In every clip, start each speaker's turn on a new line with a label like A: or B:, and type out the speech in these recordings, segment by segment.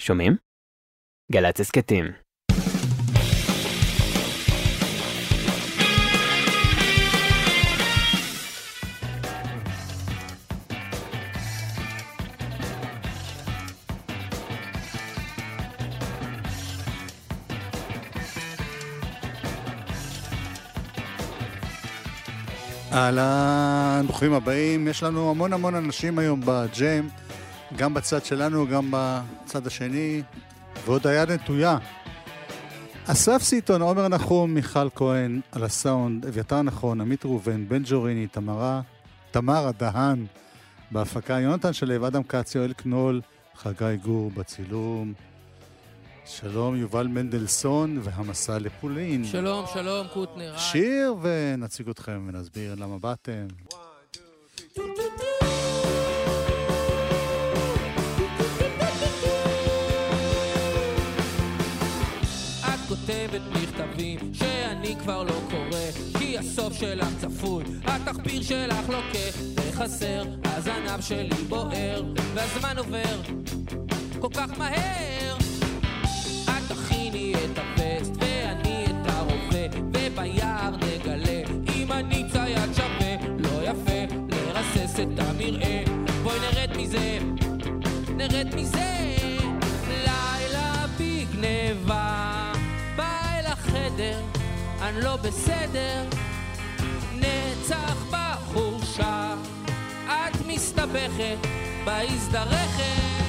A: שומעים? גל"צ הסכתים.
B: אהלן, ברוכים הבאים. יש לנו המון המון אנשים היום בג'ם, גם בצד שלנו, גם בצד השני, ועוד היד נטויה. אסף סיטון, עומר נחום, מיכל כהן, על הסאונד, אביתר נכון, עמית ראובן, בן ג'וריני, תמרה, תמרה דהן, בהפקה, יונתן שלו, אדם כץ, יואל קנול, חגי גור בצילום. שלום, יובל מנדלסון והמסע לפולין.
C: שלום, שלום, קוטנר. היי.
B: שיר ונציג אתכם ונסביר למה באתם.
C: את כותבת מכתבים שאני כבר לא קורא כי הסוף שלך צפוי, התחביר שלך לוקה וחסר, הזנב שלי בוער והזמן עובר כל כך מהר. את תכיני את הווסט ואני את הרובה וביער נגלה אם אני צייד שווה לא יפה לרסס את המרעה בואי נרד מזה נרד מזה. לילה בגניבה החדר אני לא בסדר. נצח בחורשה את מסתבכת בהזדרכת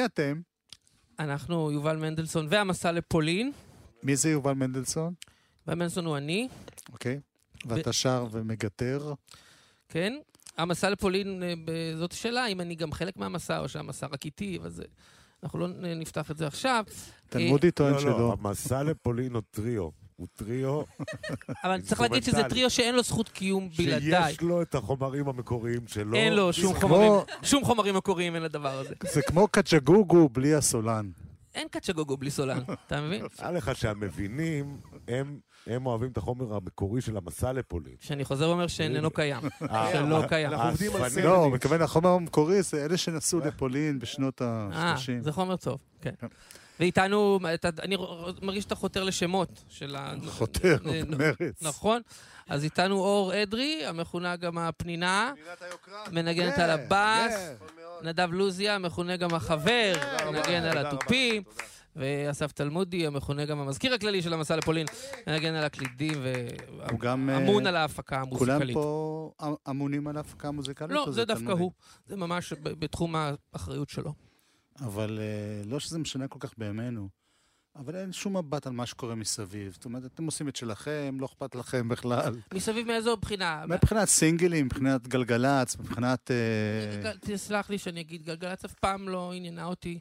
B: מי אתם?
C: אנחנו יובל מנדלסון והמסע לפולין.
B: מי זה יובל מנדלסון?
C: יובל מנדלסון הוא אני,
B: אוקיי. ואתה שר ומגתר.
C: כן? המסע לפולין, אה, זאת שאלה, אם אני גם חלק מהמסע או שהמסע רק איתי, אז אנחנו לא נפתח את זה עכשיו.
B: תלמודי טוען
D: לא, לא,
B: שלא.
D: המסע לפולין הוא טריו. הוא טריו
C: אבל צריך להגיד שזה. טריו שאין לו זכות קיום בלעדיי.
D: שיש לו את החומרים המקוריים שלו.
C: אין לו שום חומרים מקוריים אין לדבר הזה.
B: זה כמו קצ'גוגו בלי הסולן.
C: אין קצ'גוגו בלי סולן, אתה מבין?
D: נראה לך שהמבינים, הם, הם אוהבים את החומר המקורי של המסע לפולין.
C: שאני חוזר ואומר שאיננו קיים.
D: אה,
C: שלא קיים.
D: אנחנו עובדים על האספנים.
B: לא, הוא מתכוון החומר המקורי זה אלה שנסעו לפולין בשנות
C: אה,
B: ה-30.
C: זה חומר טוב, כן.
B: כן.
C: ואיתנו, אני מרגיש שאתה חותר לשמות של ה...
B: חותר,
C: אה,
B: במרץ.
C: נכון. אז איתנו אור אדרי, המכונה גם הפנינה, מנגנת על הבאס, נדב לוזיה, מכונה גם החבר, מנגן על התופים, ואסף תלמודי, המכונה גם המזכיר הכללי של המסע לפולין, מנגן על הקלידים
B: גם... אה,
C: ואמון על ההפקה
B: כולם
C: המוזיקלית.
B: פה אמ- אמונים על ההפקה המוזיקלית?
C: לא, זה דווקא? הוא. זה ממש ב- בתחום האחריות שלו.
B: אבל אה, לא שזה משנה כל כך בימינו. אבל אין שום מבט על מה שקורה מסביב. זאת אומרת, אתם עושים את שלכם, לא אכפת לכם בכלל.
C: מסביב מאיזו בחינה?
B: מבחינת סינגלים, מבחינת גלגלצ, מבחינת... אה,
C: תסלח לי שאני אגיד, גלגלצ אף פעם לא עניינה אותי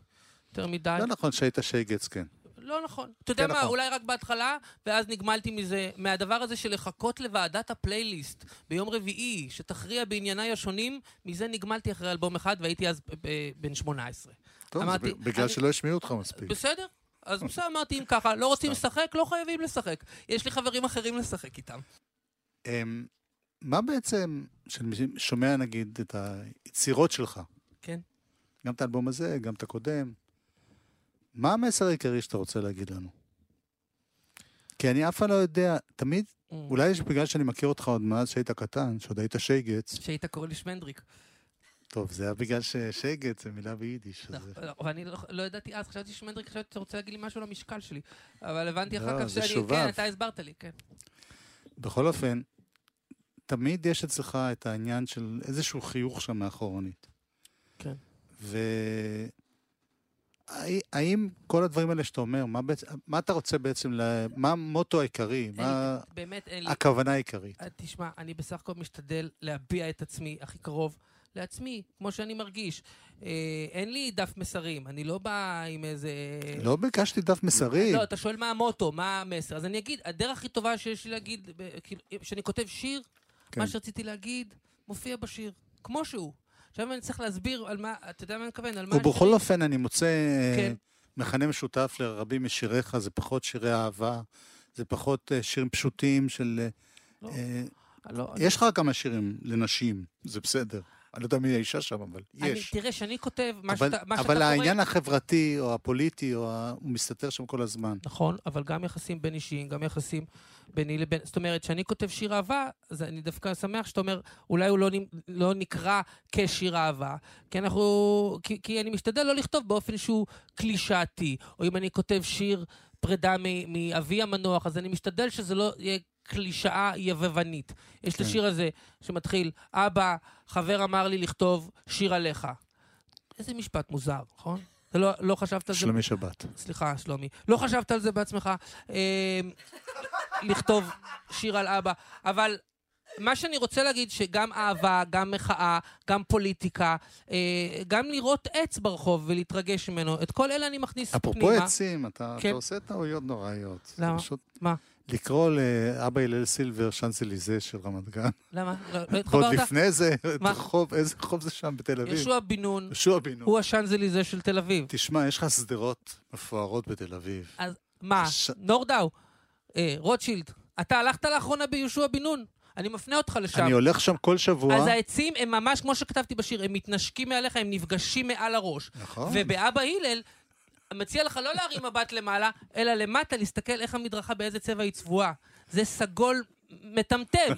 C: יותר מדי.
B: לא נכון שהיית שייגץ, כן.
C: לא נכון. אתה יודע
B: כן,
C: מה,
B: נכון.
C: אולי רק בהתחלה, ואז נגמלתי מזה, מהדבר הזה של לחכות לוועדת הפלייליסט ביום רביעי, שתכריע בענייניי השונים, מזה נגמלתי אחרי אלבום אחד, והייתי אז ב- ב- בן 18.
B: טוב, בגלל שלא השמיעו אותך מספיק.
C: בסדר? אז בסדר, אמרתי, אם ככה, לא רוצים לשחק, לא חייבים לשחק. יש לי חברים אחרים לשחק איתם.
B: אמ, מה בעצם, כשאני שומע נגיד את היצירות שלך,
C: כן.
B: גם את האלבום הזה, גם את הקודם, מה המסר העיקרי שאתה רוצה להגיד לנו? כי אני אף פעם לא יודע, תמיד, אולי יש בגלל שאני מכיר אותך עוד מאז שהיית קטן, שעוד היית שייגץ,
C: שהיית קורא לי שמנדריק.
B: טוב, זה היה בגלל ששייגץ זה מילה ביידיש. אז זה-
C: לא, ואני לא- לא ידעתי אז, חשבתי שמנדריק, חשבתי שאתה רוצה להגיד לי משהו על המשקל שלי. אבל הבנתי
B: לא,
C: אחר כך
B: זה
C: שאני. כן, אתה הסברת לי, כן.
B: בכל אופן, תמיד יש אצלך את העניין של איזשהו חיוך שם מאחורנית.
C: כן.
B: והאם כל הדברים האלה שאתה אומר, מה, בעצם, מה אתה רוצה בעצם, ל... מה המוטו העיקרי? מה
C: לי- באמת אין לי...
B: הכוונה העיקרית?
C: אה, תשמע, אני בסך הכל משתדל להביע את עצמי הכי קרוב לעצמי, כמו שאני מרגיש. אה, אין לי דף מסרים, אני לא בא עם איזה...
B: לא ביקשתי דף מסרים.
C: לא, אתה שואל מה המוטו, מה המסר. אז אני אגיד, הדרך הכי טובה שיש לי להגיד, כאילו, כשאני כותב שיר,
B: כן.
C: מה שרציתי להגיד, מופיע בשיר, כמו שהוא. עכשיו אני צריך להסביר על מה, אתה יודע מה אני מתכוון? על מה
B: ובכל
C: השירים-
B: אופן, אני מוצא אה,
C: כן.
B: מכנה משותף לרבים משיריך, זה פחות שירי אהבה, זה פחות אה, שירים פשוטים של...
C: לא,
B: אה,
C: לא,
B: יש לך כמה שירים לנשים, זה בסדר. אני לא יודע מי האישה שם, אבל
C: אני,
B: יש.
C: תראה, שאני כותב, מה
B: אבל,
C: שאתה, מה שאתה
B: אבל
C: קורא...
B: העניין החברתי או הפוליטי, או ה... הוא מסתתר שם כל הזמן.
C: נכון, אבל גם יחסים בין אישיים, גם יחסים ביני לבין... זאת אומרת, כשאני כותב שיר אהבה, אז אני דווקא שמח שאתה אומר, אולי הוא לא, לא נקרא כשיר אהבה, כי אנחנו... כי, כי אני משתדל לא לכתוב באופן שהוא קלישאתי, או אם אני כותב שיר פרידה מאבי המנוח, אז אני משתדל שזה לא יהיה קלישאה יבבנית. יש את
B: כן.
C: השיר הזה שמתחיל, אבא, חבר אמר לי לכתוב שיר עליך. איזה משפט מוזר, נכון? אתה לא, לא חשבת על זה
B: שלומי שבת.
C: סליחה, שלומי. לא חשבת על זה בעצמך, אה, לכתוב שיר על אבא, אבל מה שאני רוצה להגיד, שגם אהבה, גם מחאה, גם פוליטיקה, אה, גם לראות עץ ברחוב ולהתרגש ממנו, את כל אלה אני מכניס
B: אפרופו
C: פנימה.
B: עצים, אתה,
C: כן.
B: אתה עושה טעויות נוראיות.
C: למה?
B: פשוט
C: מה?
B: לקרוא לאבא הלל סילבר שאנסליזה של רמת גן.
C: למה? לא, לא התחברת?
B: לפני זה? רחוב, איזה רחוב זה שם בתל אביב?
C: יהושע בן נון
B: יהושע בן נון.
C: הוא השאנזליזה של תל אביב.
B: תשמע, יש לך שדרות מפוארות בתל אביב.
C: אז מה? נורדאו, אה, רוטשילד, אתה הלכת לאחרונה ביהושע בן נון? אני מפנה אותך לשם.
B: אני הולך שם כל שבוע.
C: אז העצים הם ממש, כמו שכתבתי בשיר, הם מתנשקים מעליך, הם נפגשים מעל הראש.
B: נכון.
C: ובאבא הלל, מציע לך לא להרים מבט למעלה, אלא למטה, להסתכל איך המדרכה, באיזה צבע היא צבועה. זה סגול מטמטם,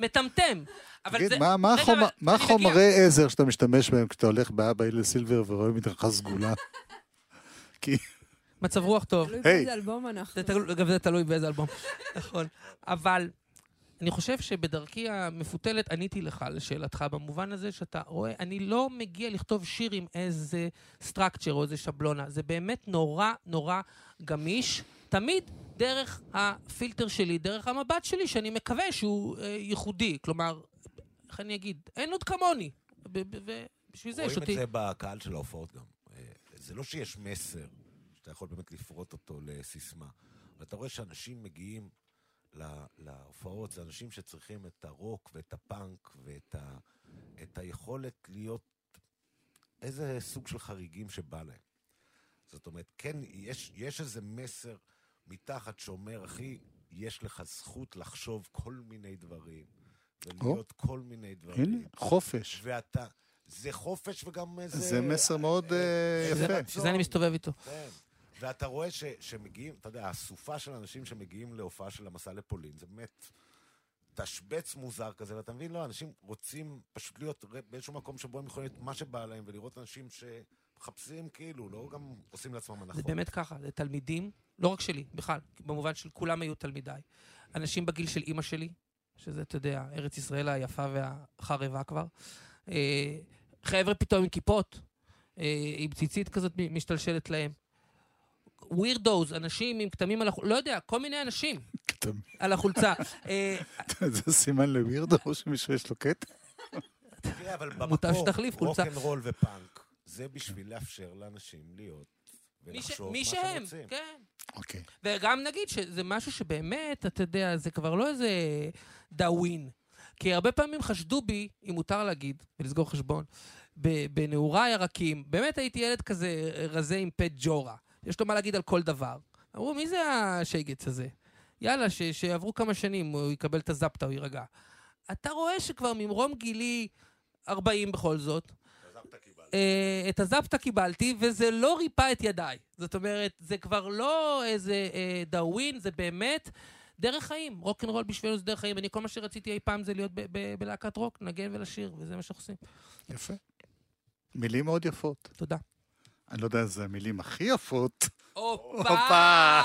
C: מטמטם. אבל
B: תגיד,
C: זה...
B: מה- מה
C: רגע,
B: החומ-
C: אבל
B: מה
C: אני מגיע.
B: עזר שאתה משתמש בהם כשאתה הולך באבא הלל סילבר ורואה מדרכה סגולה? כי
C: מצב רוח טוב.
E: תלוי. באיזה אלבום אנחנו.
C: זה תלוי באיזה אלבום. נכון. אבל אני חושב שבדרכי המפותלת עניתי לך לשאלתך, במובן הזה שאתה רואה, אני לא מגיע לכתוב שיר עם איזה סטרקצ'ר או איזה שבלונה. זה באמת נורא נורא גמיש, תמיד דרך הפילטר שלי, דרך המבט שלי, שאני מקווה שהוא אה, ייחודי. כלומר, איך אני אגיד? אין עוד כמוני. ובשביל זה יש
D: רואים את
C: אותי.
D: זה בקהל של ההופעות גם. אה, זה לא שיש מסר, שאתה יכול באמת לפרוט אותו לסיסמה. אבל אתה רואה שאנשים מגיעים ל- להופעות, זה אנשים שצריכים את הרוק ואת הפאנק ואת ה, את היכולת להיות איזה סוג של חריגים שבא להם. זאת אומרת, כן, יש, יש איזה מסר מתחת שאומר, אחי, יש לך זכות לחשוב כל מיני דברים, ולהיות כל מיני דברים.
B: הנה, חופש.
D: ואתה... זה חופש וגם איזה...
B: זה מסר מאוד אה,
D: איזה
B: יפה.
D: רצון.
C: בשביל זה אני מסתובב איתו.
D: כן. ואתה רואה ש, שמגיעים, אתה יודע, האסופה של אנשים שמגיעים להופעה של המסע לפולין, זה באמת תשבץ מוזר כזה, ואתה מבין, לא, אנשים רוצים פשוט להיות באיזשהו מקום שבו הם יכולים להיות מה שבא להם, ולראות אנשים מחפשים כאילו, לא גם עושים לעצמם
C: זה
D: הנחות.
C: באמת ככה, זה תלמידים, לא רק שלי, בכלל, במובן של כולם היו תלמידיי. אנשים בגיל של אימא שלי, שזה, אתה יודע, ארץ ישראל היפה והחרבה כבר. אה, חבר'ה פתאום עם כיפות, אה, עם ציצית כזאת משתלשלת להם. ווירדוז, אנשים עם כתמים על החולצה, לא יודע, כל מיני אנשים על החולצה. אה,
B: זה סימן לווירדו או שמישהו יש לו קטע?
D: תראה, אבל במקור,
C: שתחליף חולצה.
D: רוקנרול ופאנק, זה בשביל לאפשר לאנשים להיות
C: מי ש-
D: ולחשוב
C: מי
D: מה שהם, רוצים.
C: כן.
B: אוקיי.
C: וגם נגיד שזה משהו שבאמת, אתה יודע, זה כבר לא איזה דאווין. כי הרבה פעמים חשדו בי, אם מותר להגיד, ולסגור חשבון, ב- בנעוריי הרכים, באמת הייתי ילד כזה רזה עם פט ג'ורה. יש לו מה להגיד על כל דבר. אמרו, מי זה השייגץ הזה? יאללה, ש- שיעברו כמה שנים, הוא יקבל את הזפטה, הוא יירגע. אתה רואה שכבר ממרום גילי 40 בכל זאת, אה, את הזפטה קיבלתי, וזה לא ריפא את ידיי. זאת אומרת, זה כבר לא איזה אה, דאווין, זה באמת דרך חיים. רוקנרול בשבילנו זה דרך חיים. אני, כל מה שרציתי אי פעם זה להיות ב- ב- בלהקת רוק, לנגן ולשיר, וזה מה שאנחנו עושים.
B: יפה. מילים מאוד יפות.
C: תודה.
B: אני לא יודע איזה המילים הכי יפות.
C: הופה!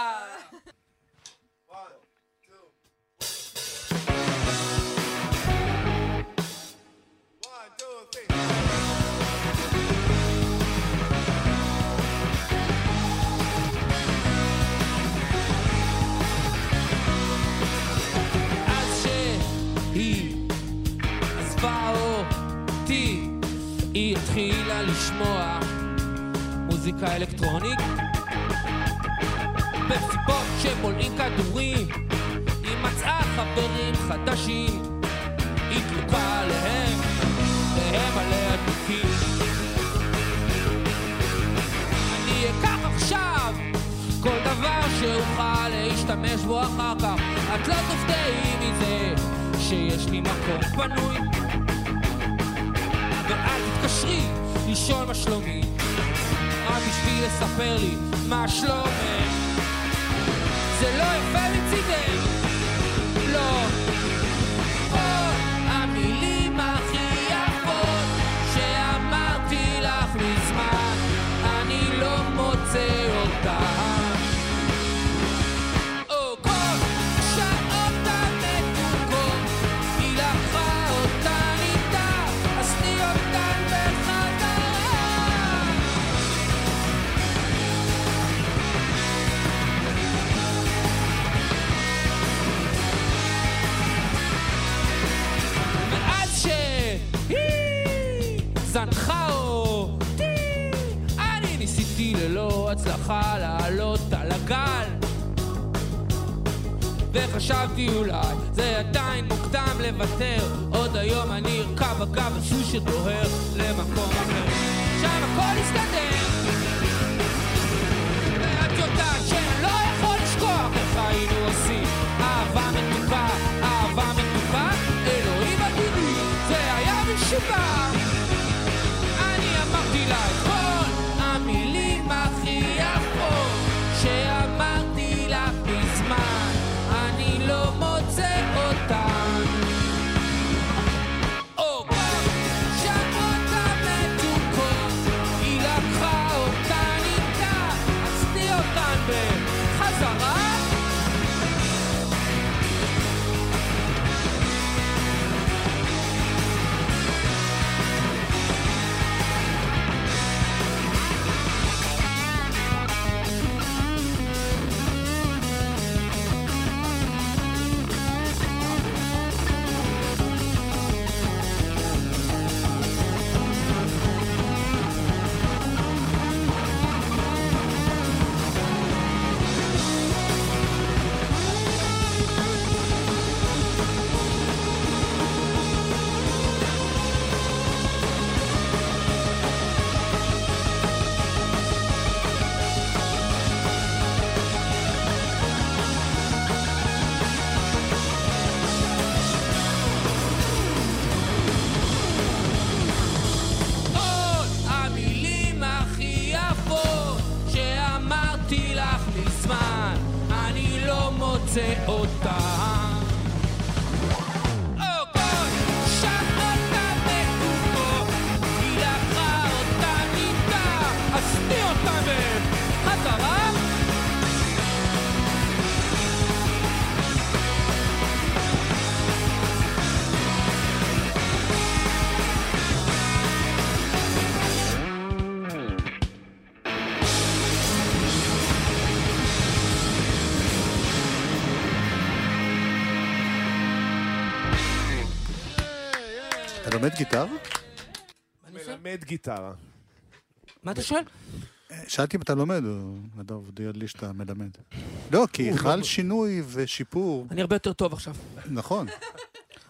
C: היא התחילה לשמוע מוזיקה אלקטרונית. במסיבות שבולעים כדורים היא מצאה חברים חדשים. היא דלוקה עליהם והם עליה דלוקים אני אקח עכשיו כל דבר שאוכל להשתמש בו אחר כך. את לא תופתעי מזה שיש לי מקום פנוי. ואל תתקשרי לשאול מה שלומי רק בשביל לספר לי מה שלומך. זה לא יפה מצידך
B: לומד גיטרה?
E: מלמד גיטרה.
C: מה אתה שואל?
B: שאלתי אם אתה לומד, נדב הודיע לי שאתה מלמד. לא, כי חל שינוי ושיפור,
C: אני הרבה יותר טוב עכשיו.
B: נכון,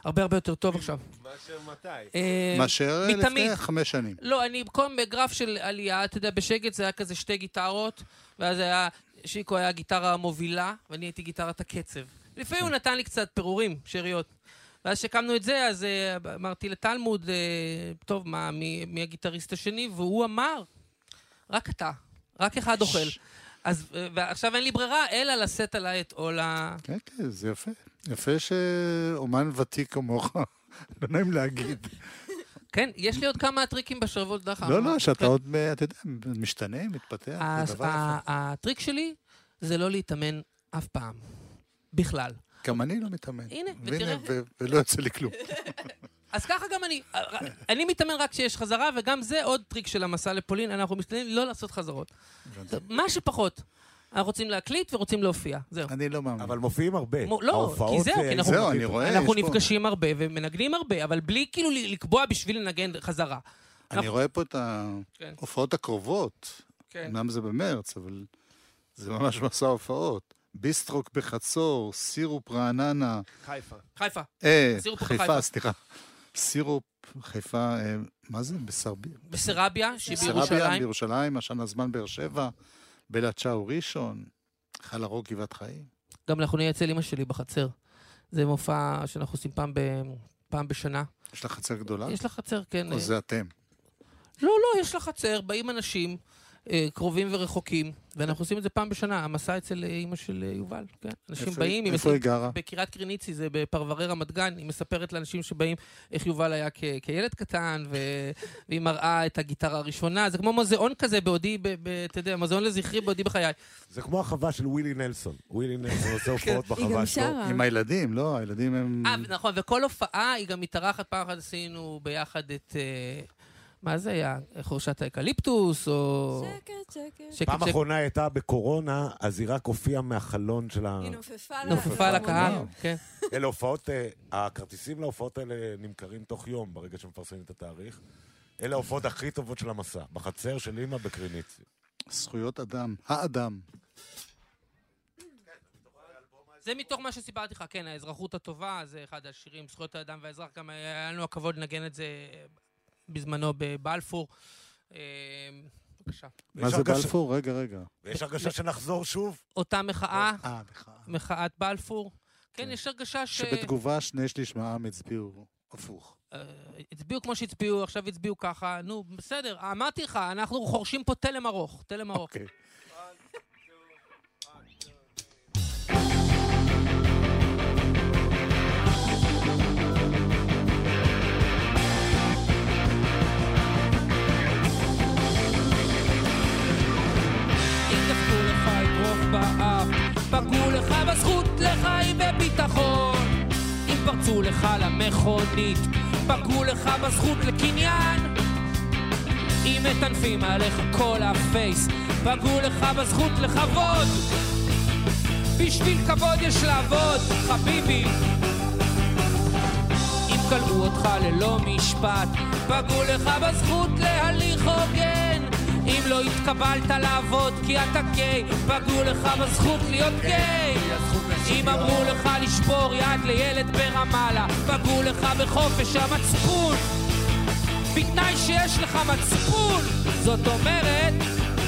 C: הרבה הרבה יותר טוב עכשיו.
E: מאשר מתי?
C: אה,
B: מאשר. לפני חמש שנים.
C: לא, אני במקום בגרף של עלייה, אתה יודע, בשקט זה היה כזה שתי גיטרות, ואז היה, שיקו היה הגיטרה המובילה, ואני הייתי גיטרת הקצב. לפעמים הוא נתן לי קצת פירורים, שאריות. ואז כשהקמנו את זה, אז אה, אמרתי לטלמוד, אה, טוב, מה, מי, מי הגיטריסט השני? והוא אמר, רק אתה, רק אחד אוכל. אז אה, ועכשיו אין לי ברירה, אלא לשאת עליי את עול ה...
B: כן, כן, זה יפה. יפה שאומן ותיק כמוך, לא נעים להגיד.
C: כן, יש לי עוד כמה טריקים בשרוול דחה.
B: לא, לא, שאתה
C: כן.
B: עוד, אתה יודע, משתנה, מתפתח, זה דבר יפה.
C: הטריק שלי זה לא להתאמן אף פעם. בכלל.
B: גם אני לא מתאמן.
C: הנה, ותראה.
B: ולא יוצא לי כלום.
C: אז ככה גם אני. אני מתאמן רק כשיש חזרה, וגם זה עוד טריק של המסע לפולין, אנחנו משתדלים לא לעשות חזרות. מה שפחות. אנחנו רוצים להקליט ורוצים להופיע, זהו.
B: אני לא מאמין.
D: אבל מופיעים הרבה.
C: מו- לא, כי זהו,
D: זה-
C: כי אנחנו-
B: זהו, אני רואה,
C: אנחנו
B: יש פה-
C: נפגשים הרבה ומנגנים הרבה, אבל בלי כאילו לקבוע בשביל לנגן חזרה.
B: אני
C: אנחנו-
B: רואה פה את
C: כן.
B: ההופעות הקרובות.
C: כן.
B: אמנם זה במרץ, אבל זה ממש מסע הופעות. ביסטרוק בחצור, סירופ רעננה,
E: חיפה.
C: חיפה.
B: אה,
C: סירופ
B: חיפה. סליחה. סירופ, חיפה, אה, מה זה? בסרביה?
C: בסרביה, שהיא
B: בסרביה,
C: בירושלים.
B: עשן הזמן באר שבע, בלה צ'או ראשון, חל הרוק גבעת חיים.
C: גם אנחנו נהיה אצל אמא שלי בחצר. זה מופע שאנחנו עושים פעם, ב... פעם בשנה.
B: יש לך חצר גדולה?
C: יש לה חצר, כן.
B: או זה אתם?
C: לא, לא, יש לה חצר, באים אנשים קרובים ורחוקים, ואנחנו עושים את זה פעם בשנה, המסע אצל אה, אימא של אה, יובל, כן. אנשים
B: איפה-
C: באים, היא
B: איפה היא גרה?
C: בקריית קריניצי, זה בפרברי רמת גן, היא מספרת לאנשים שבאים איך יובל היה כ- כילד קטן, ו... והיא מראה את הגיטרה הראשונה, זה כמו מוזיאון כזה בעודי, ב- ב- אתה יודע, מוזיאון לזכרי בעודי בחיי.
D: זה כמו החווה של ווילי נלסון. ווילי נלסון עושה הופעות
F: היא
D: בחווה
F: גם
D: שלו.
F: שרה.
B: עם הילדים, לא? הילדים הם...
C: אה, נכון, וכל הופעה היא גם מתארחת, פעם אחת עשינו ביחד את... מה זה היה? חורשת האקליפטוס, או...
F: שקט, שקט.
C: שקט,
D: פעם. אחרונה היא הייתה בקורונה, אז היא רק הופיעה מהחלון של ה...
F: היא נופפה לה.
C: נופפה לקהל, כן.
D: אלה הופעות, אה, הכרטיסים להופעות האלה נמכרים תוך יום, ברגע שמפרסמים את התאריך. אלה ההופעות הכי טובות של המסע, בחצר של אימא בקריניצי.
B: זכויות אדם. האדם.
C: זה מתוך מה שסיפרתי לך, כן, האזרחות הטובה, זה אחד השירים, זכויות האדם והאזרח, גם היה לנו הכבוד לנגן את זה בזמנו בבלפור. אה, בבקשה.
B: מה זה בלפור? רגע, רגע.
D: ויש הרגשה שנחזור שוב.
C: אותה מחאה,
B: אה, מחאה.
C: מחאת בלפור. כן, יש הרגשה ש...
B: שבתגובה שני שליש מהעם הצביעו הפוך.
C: אה, הצביעו כמו שהצביעו, עכשיו הצביעו ככה, נו, בסדר, אמרתי לך, אנחנו חורשים פה תלם ארוך, תלם ארוך. לחיים וביטחון. אם פרצו לך למכונית, פגעו לך בזכות לקניין. אם מטנפים עליך כל הפייס, פגעו לך בזכות לכבוד. בשביל כבוד יש לעבוד, חביבי. אם כלאו אותך ללא משפט, פגעו לך בזכות להליך הוגן. אם לא התקבלת לעבוד כי אתה גיי, פגעו לך בזכות להיות גיי. אם אמרו לך לשבור יד לילד ברמאללה, פגעו לך בחופש המצפון. בתנאי שיש לך מצפון, זאת אומרת,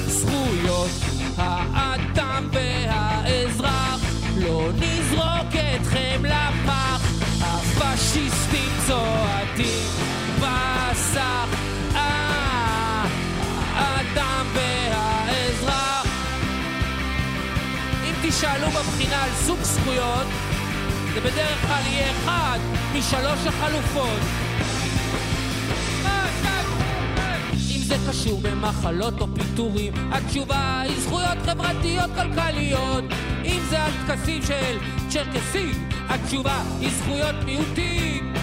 C: זכויות האדם והאזרח, לא נזרוק אתכם לפח, הפשיסטים צועדים בסך, אה, האדם והאזרח. תשאלו בבחינה על סוג זכויות, זה בדרך כלל יהיה אחד משלוש החלופות. אם זה קשור במחלות או פיטורים, התשובה היא זכויות חברתיות כלכליות. אם זה על טקסים של צ'רקסים, התשובה היא זכויות מיעוטים.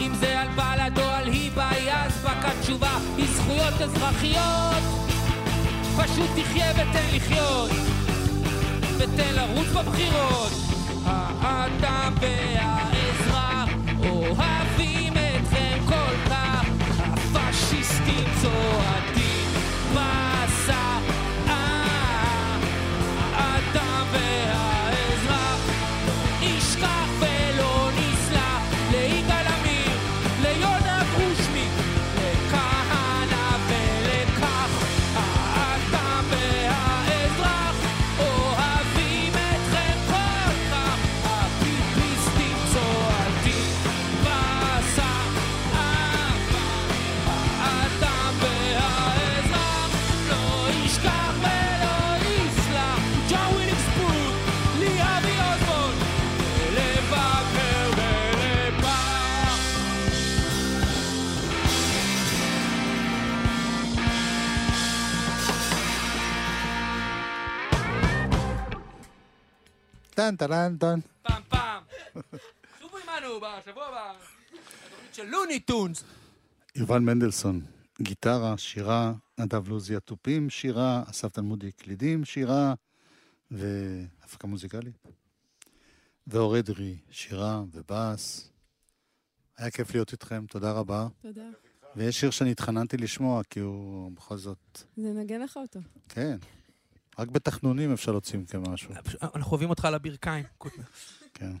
C: אם זה על בל"ד או על היבה יזבק, התשובה היא זכויות אזרחיות. פשוט תחיה ותן לחיות, ותן לרוץ בבחירות. האדם והאזרח אוהבים
B: טן טלן טן.
C: פעם פעם. שובו עמנו בשבוע הבא. התוכנית של לוני טונס.
B: יובל מנדלסון, גיטרה, שירה, נדב לוזי התופים, שירה, אסף תלמודי קלידים, שירה והפקה מוזיקלית. ואור אדרי, שירה ובאס. היה כיף להיות איתכם, תודה רבה.
E: תודה.
B: ויש שיר שאני התחננתי לשמוע, כי הוא בכל זאת...
E: זה נגן לך אותו.
B: כן. רק בתחנונים אפשר להוציא מכם משהו.
C: אנחנו אוהבים אותך על הברכיים, קוטנר.
B: כן.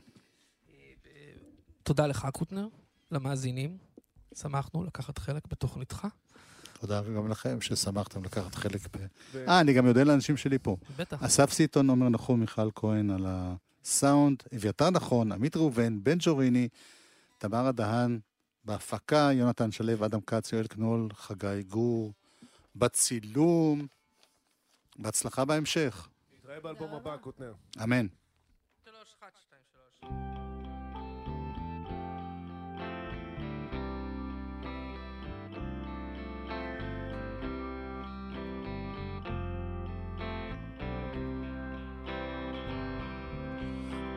C: תודה לך, קוטנר, למאזינים. שמחנו לקחת חלק בתוכניתך.
B: תודה גם לכם ששמחתם לקחת חלק ב... אה, אני גם יודע לאנשים שלי פה.
C: בטח.
B: אסף סיטון, עומר נחום, מיכל כהן על הסאונד, אביתר נכון, עמית ראובן, בן ג'וריני, תמרה דהן, בהפקה, יונתן שלו, אדם כץ, יואל קנול, חגי גור, בצילום. בהצלחה בהמשך.
F: נתראה באלבום הבא, קוטנר.
B: אמן.
C: שלוש, אחת, שתיים, שלוש.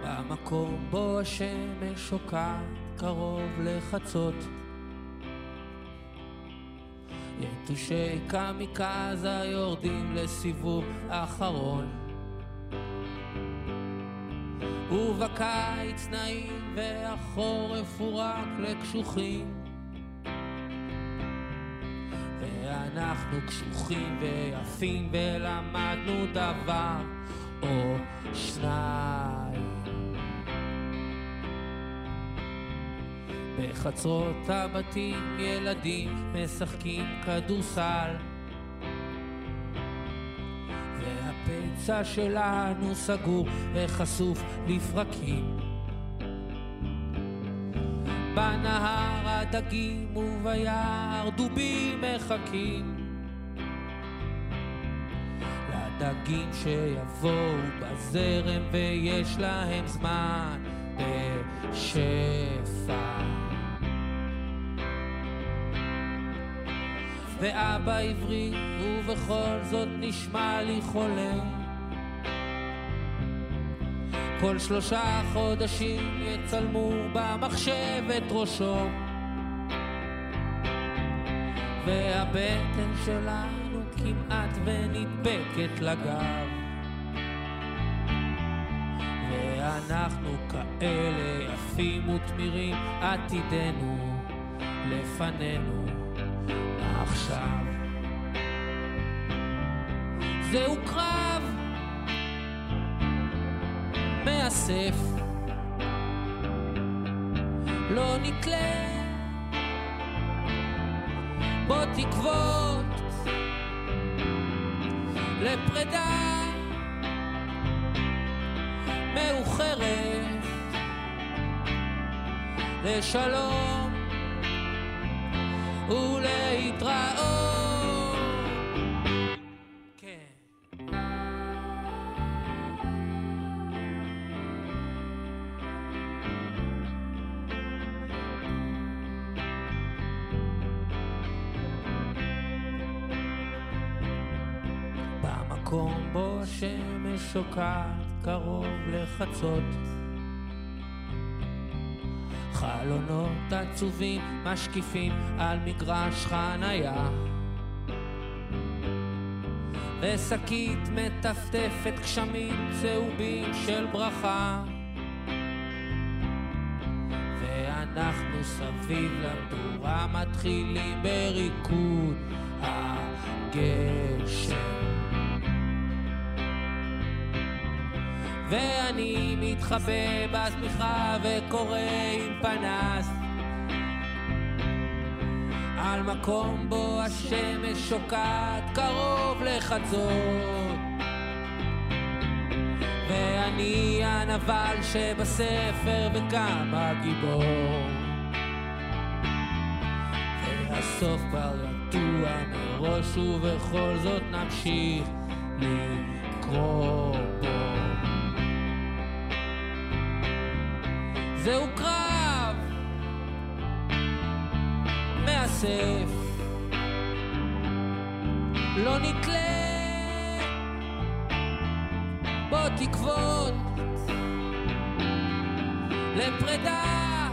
C: במקום בו השמש שוקעת קרוב לחצות יתושי קמיקזה יורדים לסיבוב אחרון. ובקיץ נעים והחורף הוא רק לקשוחים. ואנחנו קשוחים ויפים ולמדנו דבר או שניים בחצרות הבתים ילדים משחקים כדורסל. והפצע שלנו סגור וחשוף לפרקים. בנהר הדגים וביער דובים מחכים. לדגים שיבואו בזרם ויש להם זמן בשפע ואבא עברי ובכל זאת נשמע לי חולה. כל שלושה חודשים יצלמו במחשב את ראשו. והבטן שלנו כמעט ונדבקת לגב. ואנחנו כאלה יפים ותמירים עתידנו לפנינו עכשיו. זהו קרב מאסף. לא נתלה בו תקוות לפרידה מאוחרת לשלום ולהתראות במקום בו השמש שוקעת קרוב לחצות. חלונות עצובים משקיפים על מגרש חנייה ושקית מטפטפת גשמים צהובים של ברכה. ואנחנו סביב למדורה מתחילים בריקוד הגשם ואני מתחבא בשמיכה וקורא עם פנס. על מקום בו השמש שוקעת קרוב לחצות. ואני הנבל שבספר וגם הגיבור. והסוף כבר ידוע מראש ובכל זאת נמשיך לקרוא בו זהו קרב מאסף. לא נתלה בו תקוות לפרידה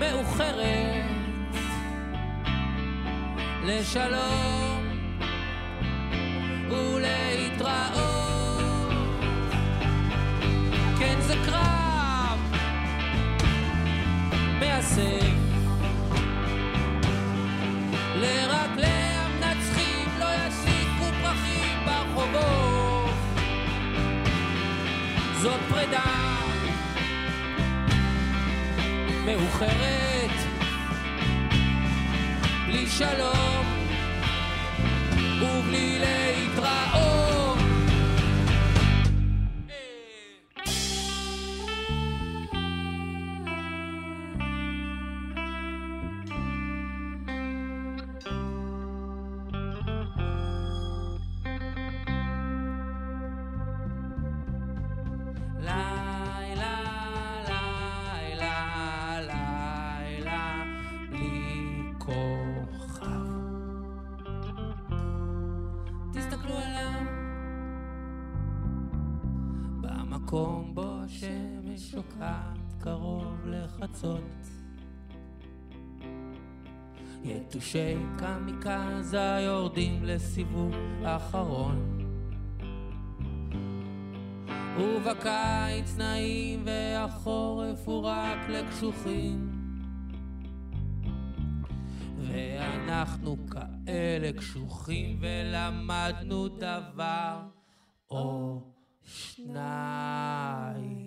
C: מאוחרת לשלום לא מאוחרת בלי שלום ובלי להתראות לחצות. יתושי קמיקזה יורדים לסיבוב אחרון. ובקיץ נעים והחורף הוא רק לקשוחים. ואנחנו כאלה קשוחים ולמדנו דבר או שניים.